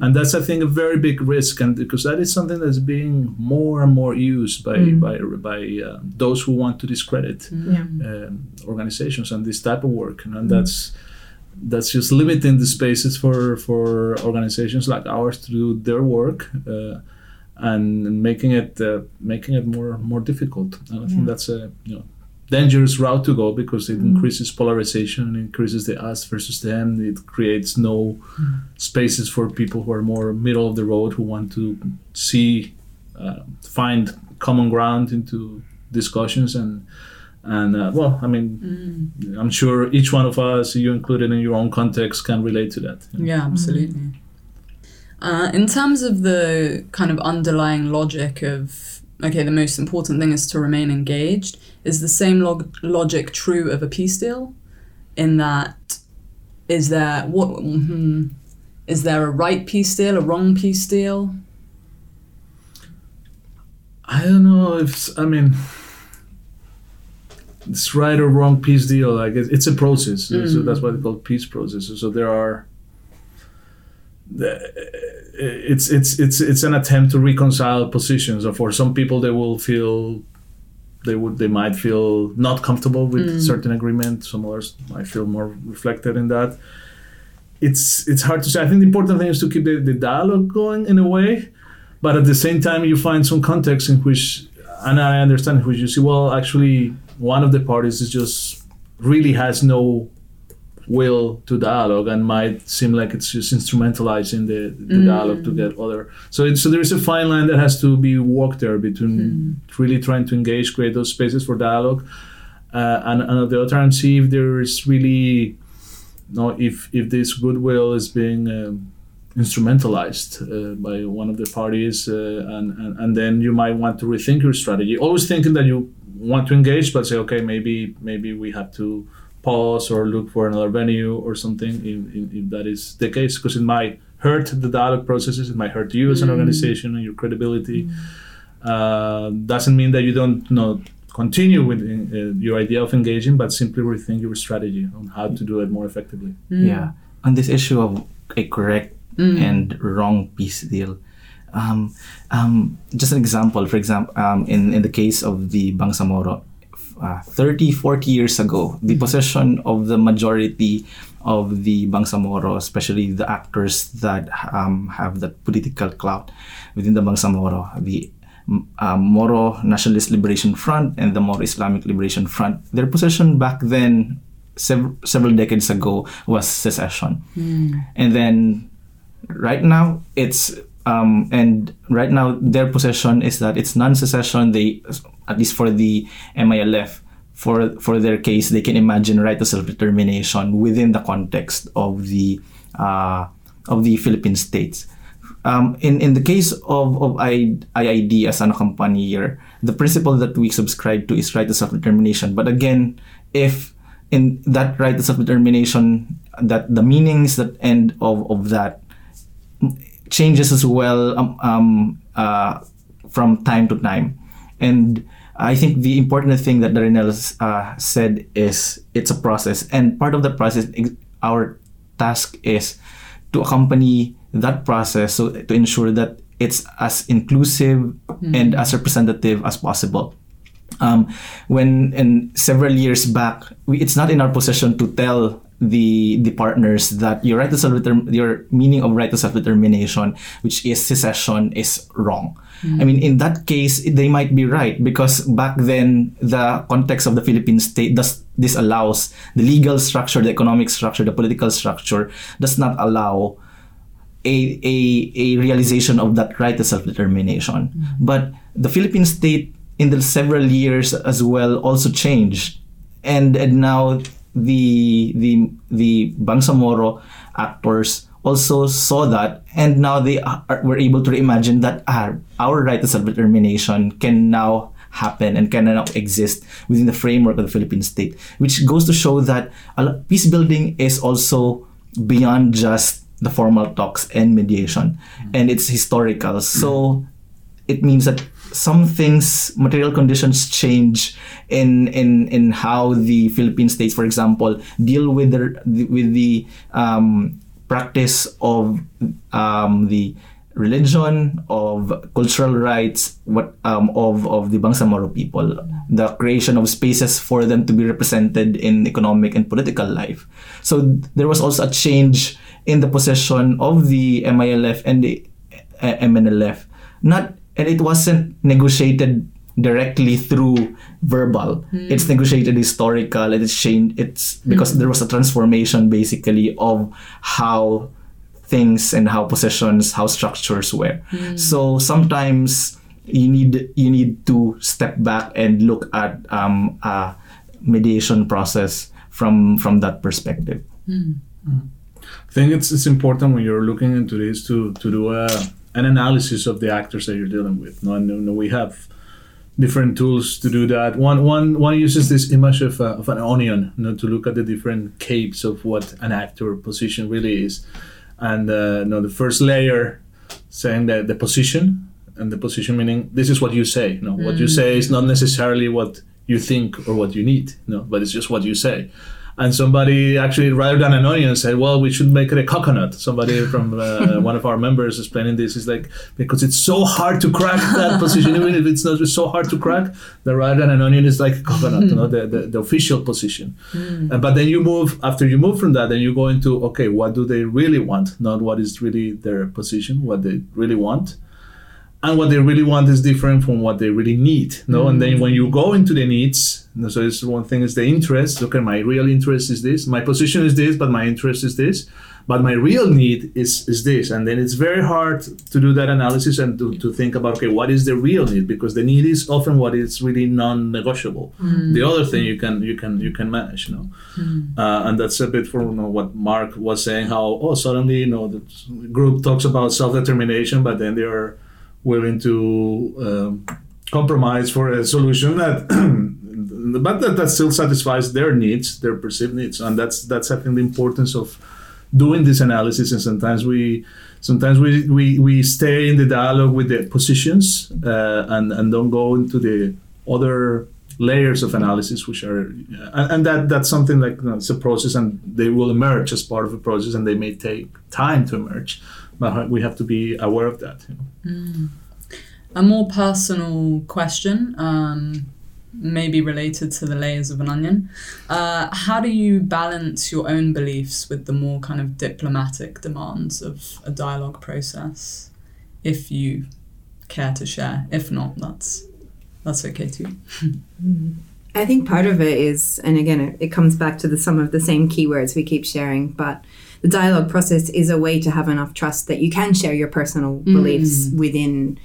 Speaker 4: and that's i think a very big risk and because that is something that's being more and more used by by by uh, those who want to discredit
Speaker 3: Yeah.
Speaker 4: um, organizations and this type of work. And, and that's that's just limiting the spaces for for organizations like ours to do their work uh, and making it uh, making it more more difficult. And I think
Speaker 3: Yeah.
Speaker 4: that's a you know dangerous route to go because it increases polarization it increases the us versus them it creates no spaces for people who are more middle of the road who want to see uh, find common ground into discussions and and uh, well i mean i'm sure each one of us you included in your own context can relate to that.
Speaker 1: Yeah, absolutely. Uh, in terms of the kind of underlying logic of, okay, the most important thing is to remain engaged, is the same log- logic true of a peace deal? In that, is there what? mhm, is there a right peace deal, a wrong peace deal?
Speaker 4: i don't know if i mean it's right or wrong peace deal like it, it's a process so that's why they call it peace processes so there are it's it's it's it's an attempt to reconcile positions or for some people they will feel they would they might feel not comfortable with mm. certain agreement. Some others might feel more reflected in that. It's it's hard to say. I think the important thing is to keep the, the dialogue going in a way, but at the same time you find some context in which, and I understand in which you see well actually one of the parties is just really has no will to dialogue and might seem like it's just instrumentalizing the, the dialogue to get other. So it's, so there is a fine line that has to be walked there between really trying to engage create those spaces for dialogue. Uh, and, and on the other hand see if there is really no if if this goodwill is being um, instrumentalized uh, by one of the parties uh, and, and and then you might want to rethink your strategy. Always thinking that you want to engage but say okay maybe maybe we have to pause or look for another venue or something if, if, if that is the case because it might hurt the dialogue processes it might hurt you as an organization and your credibility. Uh, doesn't mean that you don't you know, continue with uh, your idea of engaging but simply rethink your strategy on how to do it more effectively.
Speaker 2: Yeah. On this issue of a correct and wrong peace deal, um, um, just an example, for example, um, in, in the case of the Bangsamoro, uh, 30, 40 years ago, the possession of the majority of the Bangsamoro, especially the actors that um, have that political clout within the Bangsamoro, the uh, Moro Nationalist Liberation Front and the Moro Islamic Liberation Front, their possession back then, sev- several decades ago, was secession. And then right now, it's um, and right now their position is that it's non-secession. They, at least for the MILF, for for their case, they can imagine right to self-determination within the context of the uh, of the Philippine states. Um, in in the case of of IID as an accompanier, the principle that we subscribe to is right to self-determination. But again, if in that right to self-determination, that the meanings that end of of that changes as well um, um, uh, from time to time. And I think the important thing that Darynell uh, said is it's a process. And part of the process, our task is to accompany that process so to ensure that it's as inclusive and as representative as possible. Um, when and several years back, we, it's not in our possession to tell the the partners that your right to self your meaning of right to self determination, which is secession, is wrong. I mean, in that case, they might be right because back then the context of the Philippine state does this allows the legal structure, the economic structure, the political structure does not allow a, a, a realization of that right to self-determination. But the Philippine state in the several years as well also changed. And, and now the the the Bangsamoro actors also saw that and now they are, were able to reimagine that our, our right to self-determination can now happen and can now exist within the framework of the Philippine state, which goes to show that peace building is also beyond just the formal talks and mediation, mm-hmm. and it's historical. So it means that some things, material conditions change in in in how the Philippine states, for example, deal with the with the um, practice of um, the religion, of cultural rights, what um, of of the Bangsamoro people, the creation of spaces for them to be represented in economic and political life. So there was also a change in the possession of the MILF and the uh, MNLF. Not and it wasn't negotiated directly through verbal. Hmm. It's negotiated historical. It's changed. It's because hmm. there was a transformation basically of how things and how possessions, how structures were. Hmm. So sometimes you need you need to step back and look at um, a mediation process from from that perspective.
Speaker 4: I think it's it's important when you're looking into this to to do a, an analysis of the actors that you're dealing with. No, no, we have different tools to do that. One one one uses this image of, a, of an onion, you know, to look at the different capes of what an actor position really is, and uh, no, the first layer saying that the position and the position meaning this is what you say. No, what you say is not necessarily what you think or what you need. No, but it's just what you say and somebody actually rather than an onion said well we should make it a coconut. Somebody from uh, one of our members explaining this. Is like because it's so hard to crack that position. Even if it's not it's so hard to crack the rather than an onion is like a coconut you know the, the, the official position. Uh, but then you move after you move from that then you go into okay what do they really want? Not what is really their position what they really want and what they really want is different from what they really need no? And then when you go into the needs so it's one thing is the interest. Okay my real interest is this. My position is this but my interest is this. But my real need is is this. And then it's very hard to do that analysis and to, to think about okay what is the real need? Because the need is often what is really non-negotiable. The other thing you can you can you can manage you know uh, and that's a bit for you know, what Marc was saying how oh suddenly you know the group talks about self-determination but then they are willing to um, compromise for a solution that but that, that still satisfies their needs their perceived needs. And that's that's i think the importance of doing this analysis. And sometimes we sometimes we we, we stay in the dialogue with the positions uh, and and don't go into the other layers of analysis which are and, and that that's something like you know, it's a process and they will emerge as part of a process and they may take time to emerge but we have to be aware of that you know?
Speaker 1: A more personal question, um, maybe related to the layers of an onion. Uh, how do you balance your own beliefs with the more kind of diplomatic demands of a dialogue process? If you care to share, if not, that's that's okay too.
Speaker 3: I think part of it is, and again, it, it comes back to the some of the same keywords we keep sharing, but the dialogue process is a way to have enough trust that you can share your personal mm. beliefs within.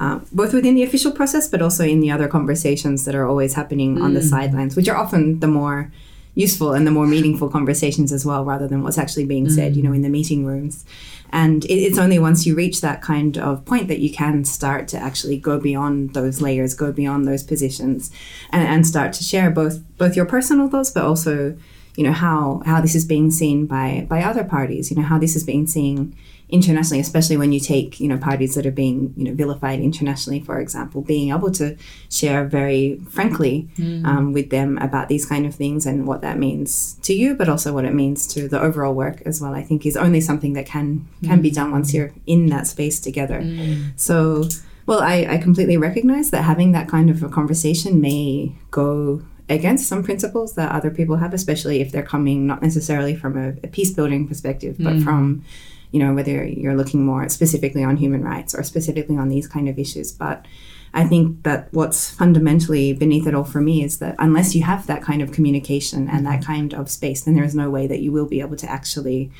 Speaker 3: Uh, both within the official process, but also in the other conversations that are always happening on the mm. sidelines, which are often the more useful and the more meaningful conversations as well, rather than what's actually being said, mm. you know, in the meeting rooms. And it's only once you reach that kind of point that you can start to actually go beyond those layers, go beyond those positions, and, and start to share both both your personal thoughts, but also, you know, how how this is being seen by by other parties. You know, how this is being seen internationally, especially when you take you know parties that are being you know vilified internationally, for example, being able to share very frankly hmm. um, with them about these kind of things and what that means to you, but also what it means to the overall work as well. I think is only something that can can be hmm. done once you're in that space together. Hmm. So. Well, I, I completely recognize that having that kind of a conversation may go against some principles that other people have, especially if they're coming not necessarily from a, a peace building perspective, but from you know, whether you're looking more specifically on human rights or specifically on these kind of issues. But I think that what's fundamentally beneath it all for me is that unless you have that kind of communication and that kind of space, then there is no way that you will be able to actually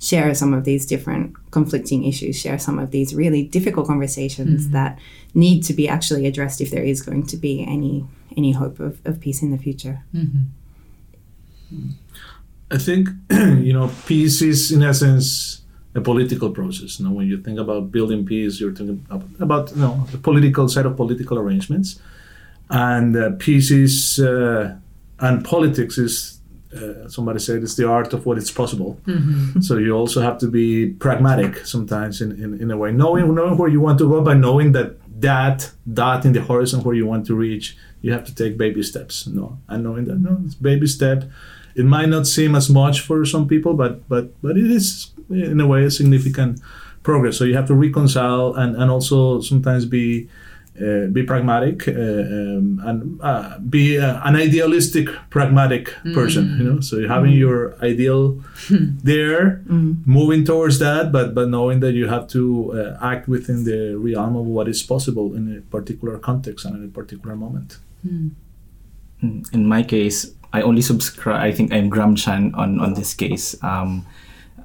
Speaker 3: share some of these different conflicting issues, share some of these really difficult conversations mm-hmm. that need to be actually addressed if there is going to be any any hope of, of peace in the future. Mm-hmm.
Speaker 4: I think you know peace is in essence a political process. You know, when you think about building peace, you're thinking about, you know the political set of political arrangements, and uh, peace is uh, and politics is. Uh, somebody said it's the art of what is possible. So you also have to be pragmatic sometimes in, in, in a way, knowing knowing where you want to go, but knowing that that dot in the horizon where you want to reach, you have to take baby steps. No, and knowing that no, it's baby step. It might not seem as much for some people, but but but it is in a way a significant progress. So you have to reconcile and, and also sometimes be uh, be pragmatic uh, um, and uh, be uh, an idealistic pragmatic person. You know, so you're having your ideal there, moving towards that, but but knowing that you have to uh, act within the realm of what is possible in a particular context and in a particular moment.
Speaker 2: in my case, I only subscribe. I think I'm Gramscian on on this case. Um,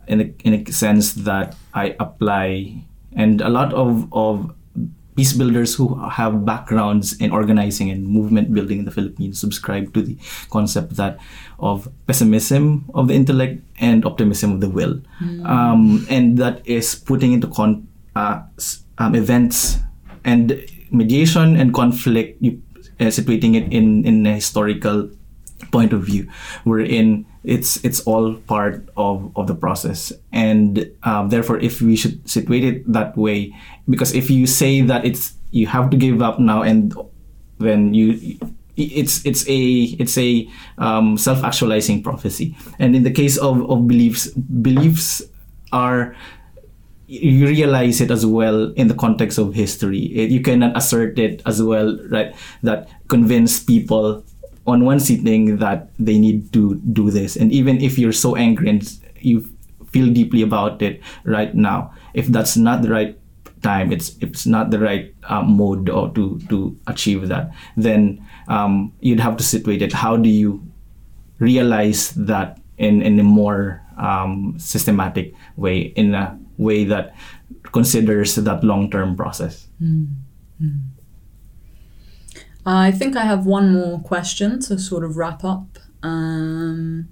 Speaker 2: in a, in a sense that I apply, and a lot of of peace builders who have backgrounds in organizing and movement building in the Philippines subscribe to the concept that of pessimism of the intellect and optimism of the will, um, and that is putting into con uh, um, events and mediation and conflict, you, uh, situating it in in a historical point of view. Wherein it's it's all part of, of the process. And um, therefore if we should situate it that way because if you say that it's you have to give up now and then you it's it's a it's a um, self-actualizing prophecy. And in the case of, of beliefs beliefs are you realize it as well in the context of history. It, you cannot assert it as well right that convince people on one sitting that they need to do this. And even if you're so angry and you feel deeply about it right now if that's not the right time it's it's not the right uh, mode or to to achieve that then um, you'd have to situate it. How do you realize that in in a more um, systematic way in a way that considers that long-term process
Speaker 1: I think I have one more question to sort of wrap up. Um,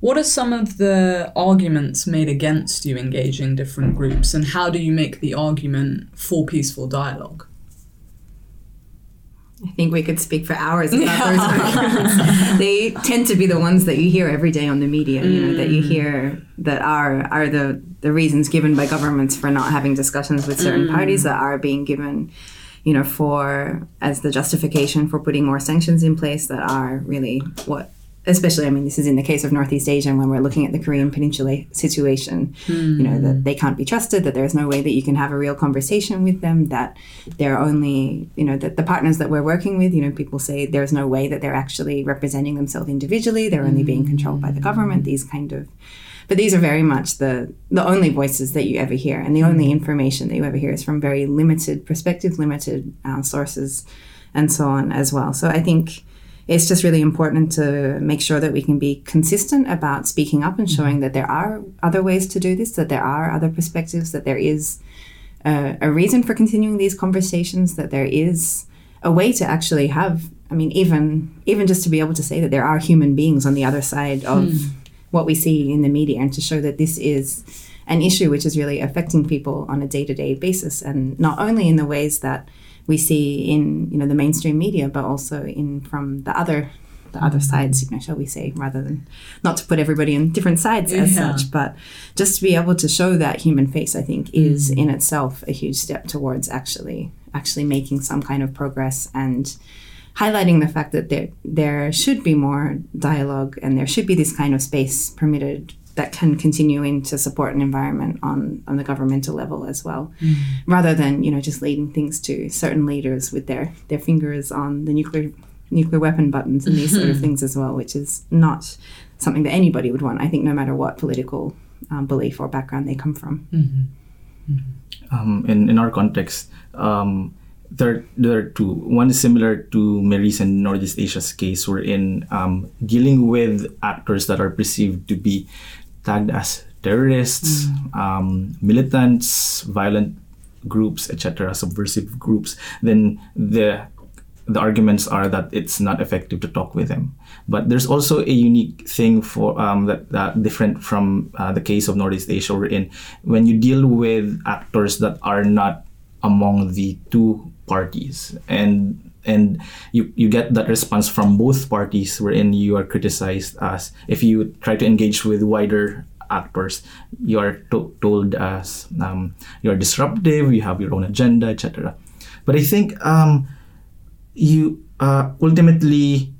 Speaker 1: what are some of the arguments made against you engaging different groups, and how do you make the argument for peaceful dialogue?
Speaker 3: I think we could speak for hours about those arguments. they tend to be the ones that you hear every day on the media, you know, that you hear that are are the, the reasons given by governments for not having discussions with certain parties that are being given, you know, for as the justification for putting more sanctions in place that are really what especially I mean this is in the case of Northeast Asia when we're looking at the Korean Peninsula situation, you know, that hmm. they can't be trusted, that there's no way that you can have a real conversation with them, that they're only, you know, that the partners that we're working with, you know, people say there's no way that they're actually representing themselves individually, they're only being controlled by the hmm. government, these kind of but these are very much the the only voices that you ever hear, and the only mm. information that you ever hear is from very limited perspectives, limited uh, sources, and so on as well. So I think it's just really important to make sure that we can be consistent about speaking up and mm-hmm. showing that there are other ways to do this, that there are other perspectives, that there is a, a reason for continuing these conversations, that there is a way to actually have. I mean, even even just to be able to say that there are human beings on the other side of mm. What we see in the media, and to show that this is an issue which is really affecting people on a day to day basis, and not only in the ways that we see in you know the mainstream media, but also in from the other the other sides, you know, shall we say, rather than not to put everybody on different sides as such, but just to be able to show that human face, I think, is mm. in itself a huge step towards actually actually making some kind of progress and highlighting the fact that there there should be more dialogue and there should be this kind of space permitted that can continue in to support an environment on, on the governmental level as well, rather than you know just leading things to certain leaders with their their fingers on the nuclear nuclear weapon buttons and these sort of things as well, which is not something that anybody would want. I think no matter what political um, belief or background they come from.
Speaker 2: um, in, in our context, um, there, there are two. One is similar to Meri's and Northeast Asia's case, wherein um, dealing with actors that are perceived to be tagged as terrorists, um, militants, violent groups, etc., subversive groups, then the the arguments are that it's not effective to talk with them. But there's also a unique thing for um, that, that different from uh, the case of Northeast Asia, wherein when you deal with actors that are not among the two parties, and and you, you get that response from both parties, wherein you are criticized as if you try to engage with wider actors, you are to- told as um, you're disruptive, you have your own agenda, etc. But I think um, you uh, ultimately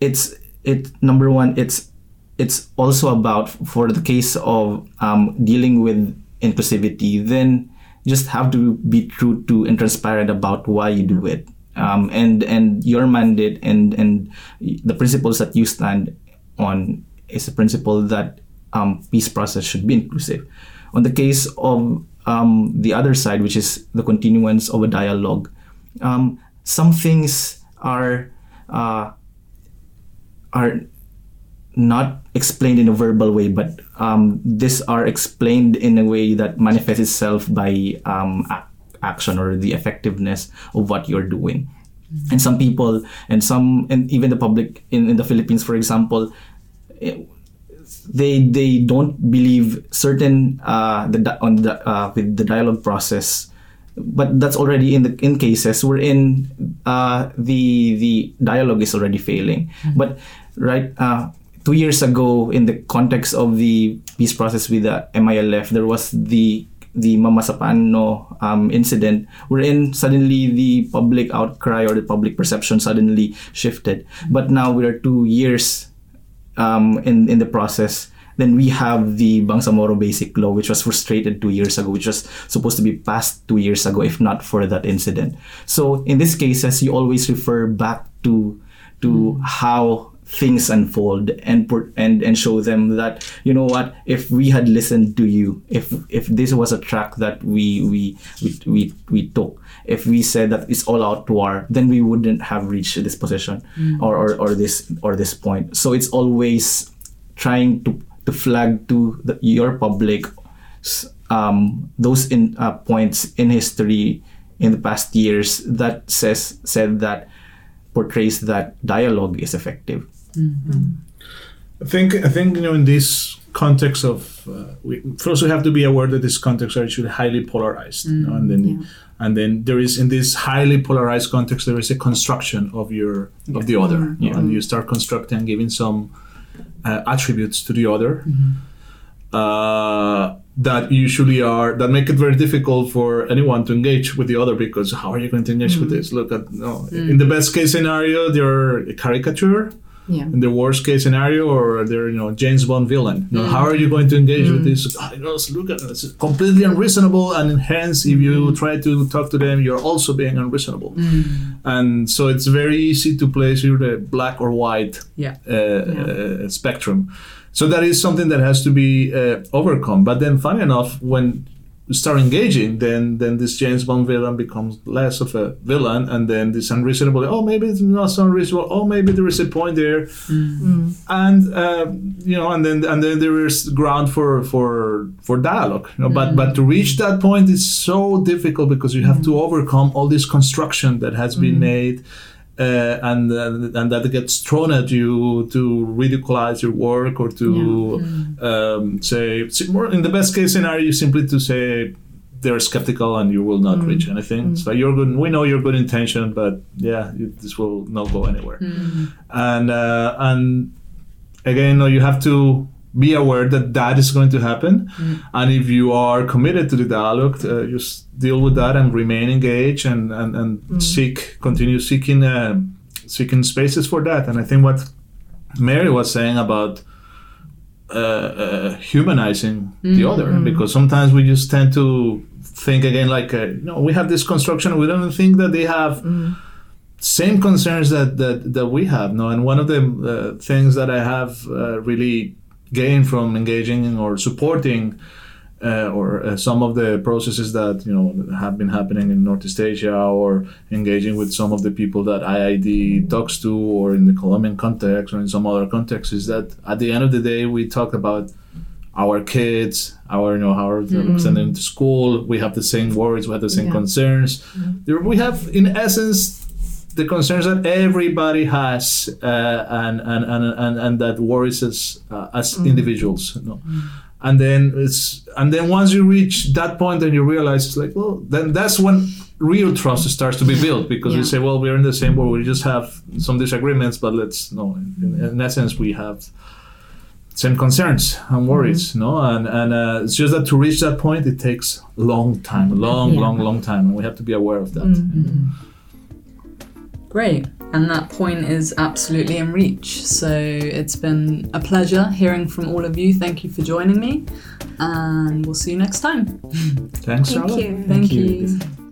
Speaker 2: it's it number one it's it's also about for the case of um, dealing with inclusivity then just have to be true to and transparent about why you do it. Um, and and your mandate and and the principles that you stand on is a principle that um, peace process should be inclusive. On the case of um, the other side which is the continuance of a dialogue um, some things are uh, are not explained in a verbal way, but um, these are explained in a way that manifests itself by um, ac- action or the effectiveness of what you're doing. And some people, and some, and even the public in, in the Philippines, for example, eh, they they don't believe certain uh, the di- on the uh, with the dialogue process but that's already in the in cases wherein uh, the the dialogue is already failing. But right uh, two years ago, in the context of the peace process with the MILF, there was the the Mamasapano um, incident, wherein suddenly the public outcry or the public perception suddenly shifted. But now we are two years um, in in the process. Then we have the Bangsamoro Basic Law, which was frustrated two years ago, which was supposed to be passed two years ago, if not for that incident. So in these cases, you always refer back to to how things unfold and put and and show them that you know what if we had listened to you if if this was a track that we we we we, we took if we said that it's all out war then we wouldn't have reached this position or, or or this or this point. So it's always trying to to flag to the, your public um, those in uh, points in history in the past years that says said that portrays that dialogue is effective
Speaker 4: I think I think you know in this context of uh, we first we have to be aware that this context are actually highly polarized, you know, and then
Speaker 3: Yeah.
Speaker 4: and then there is in this highly polarized context there is a construction of your of the other, you know, and you start constructing giving some uh, attributes to the other. Uh, that usually are that make it very difficult for anyone to engage with the other because how are you going to engage with this? Look at no, in the best case scenario, they're a caricature,
Speaker 3: Yeah.
Speaker 4: in the worst case scenario, or they're you know James Bond villain. You know, How are you going to engage with this? "Ah, know, look at it. It's completely unreasonable, and hence, if you try to talk to them, you're also being unreasonable. And so it's very easy to place here the black or white
Speaker 1: Yeah.
Speaker 4: uh, uh, spectrum. So that is something that has to be uh, overcome. But then, funny enough, when you start engaging, then then this James Bond villain becomes less of a villain, and then this unreasonable. Oh, maybe it's not so unreasonable. Oh, maybe there is a point there, mm-hmm. and uh, you know, and then and then there is ground for for for dialogue. You know, but mm-hmm. but to reach that point is so difficult because you have to mm-hmm. overcome all this construction that has been made uh, and uh, and that gets thrown at you to ridiculize your work or to um, say in the best case scenario simply to say they're skeptical and you will not reach anything. So you're good. We know your good intention, but yeah, you, this will not go anywhere. And uh, and again, no, you have to be aware that that is going to happen. And if you are committed to the dialogue, uh, just deal with that and remain engaged and and, and seek, continue seeking uh, seeking spaces for that. And I think what Meri was saying about uh, uh, humanizing the other, because sometimes we just tend to think again like, uh, you know, we have this construction, we don't think that they have same concerns that, that, that we have. No, and one of the uh, things that I have uh, really gained from engaging or supporting uh, or uh, some of the processes that you know have been happening in Northeast Asia or engaging with some of the people that IID talks to or in the Colombian context or in some other context, is that at the end of the day we talk about our kids, our you know how are sending them to school. We have the same worries, we have the same
Speaker 3: Yeah.
Speaker 4: concerns. There, we have in essence the concerns that everybody has uh, and, and, and, and, and that worries us uh, as individuals. You know? And then it's and then once you reach that point and you realize it's like well then that's when real trust starts to be built because we say well we're in the same boat we just have some disagreements but let's no in, in essence we have same concerns and worries no and and uh, it's just that to reach that point it takes a long time long
Speaker 3: Yeah.
Speaker 4: long long time and we have to be aware of that
Speaker 1: Great. And that point is absolutely in reach. So it's been a pleasure hearing from all of you. Thank you for joining me. And we'll see you next time.
Speaker 4: thanks
Speaker 3: Thank
Speaker 4: Charlotte.
Speaker 3: you.
Speaker 1: Thank
Speaker 2: you.
Speaker 1: you.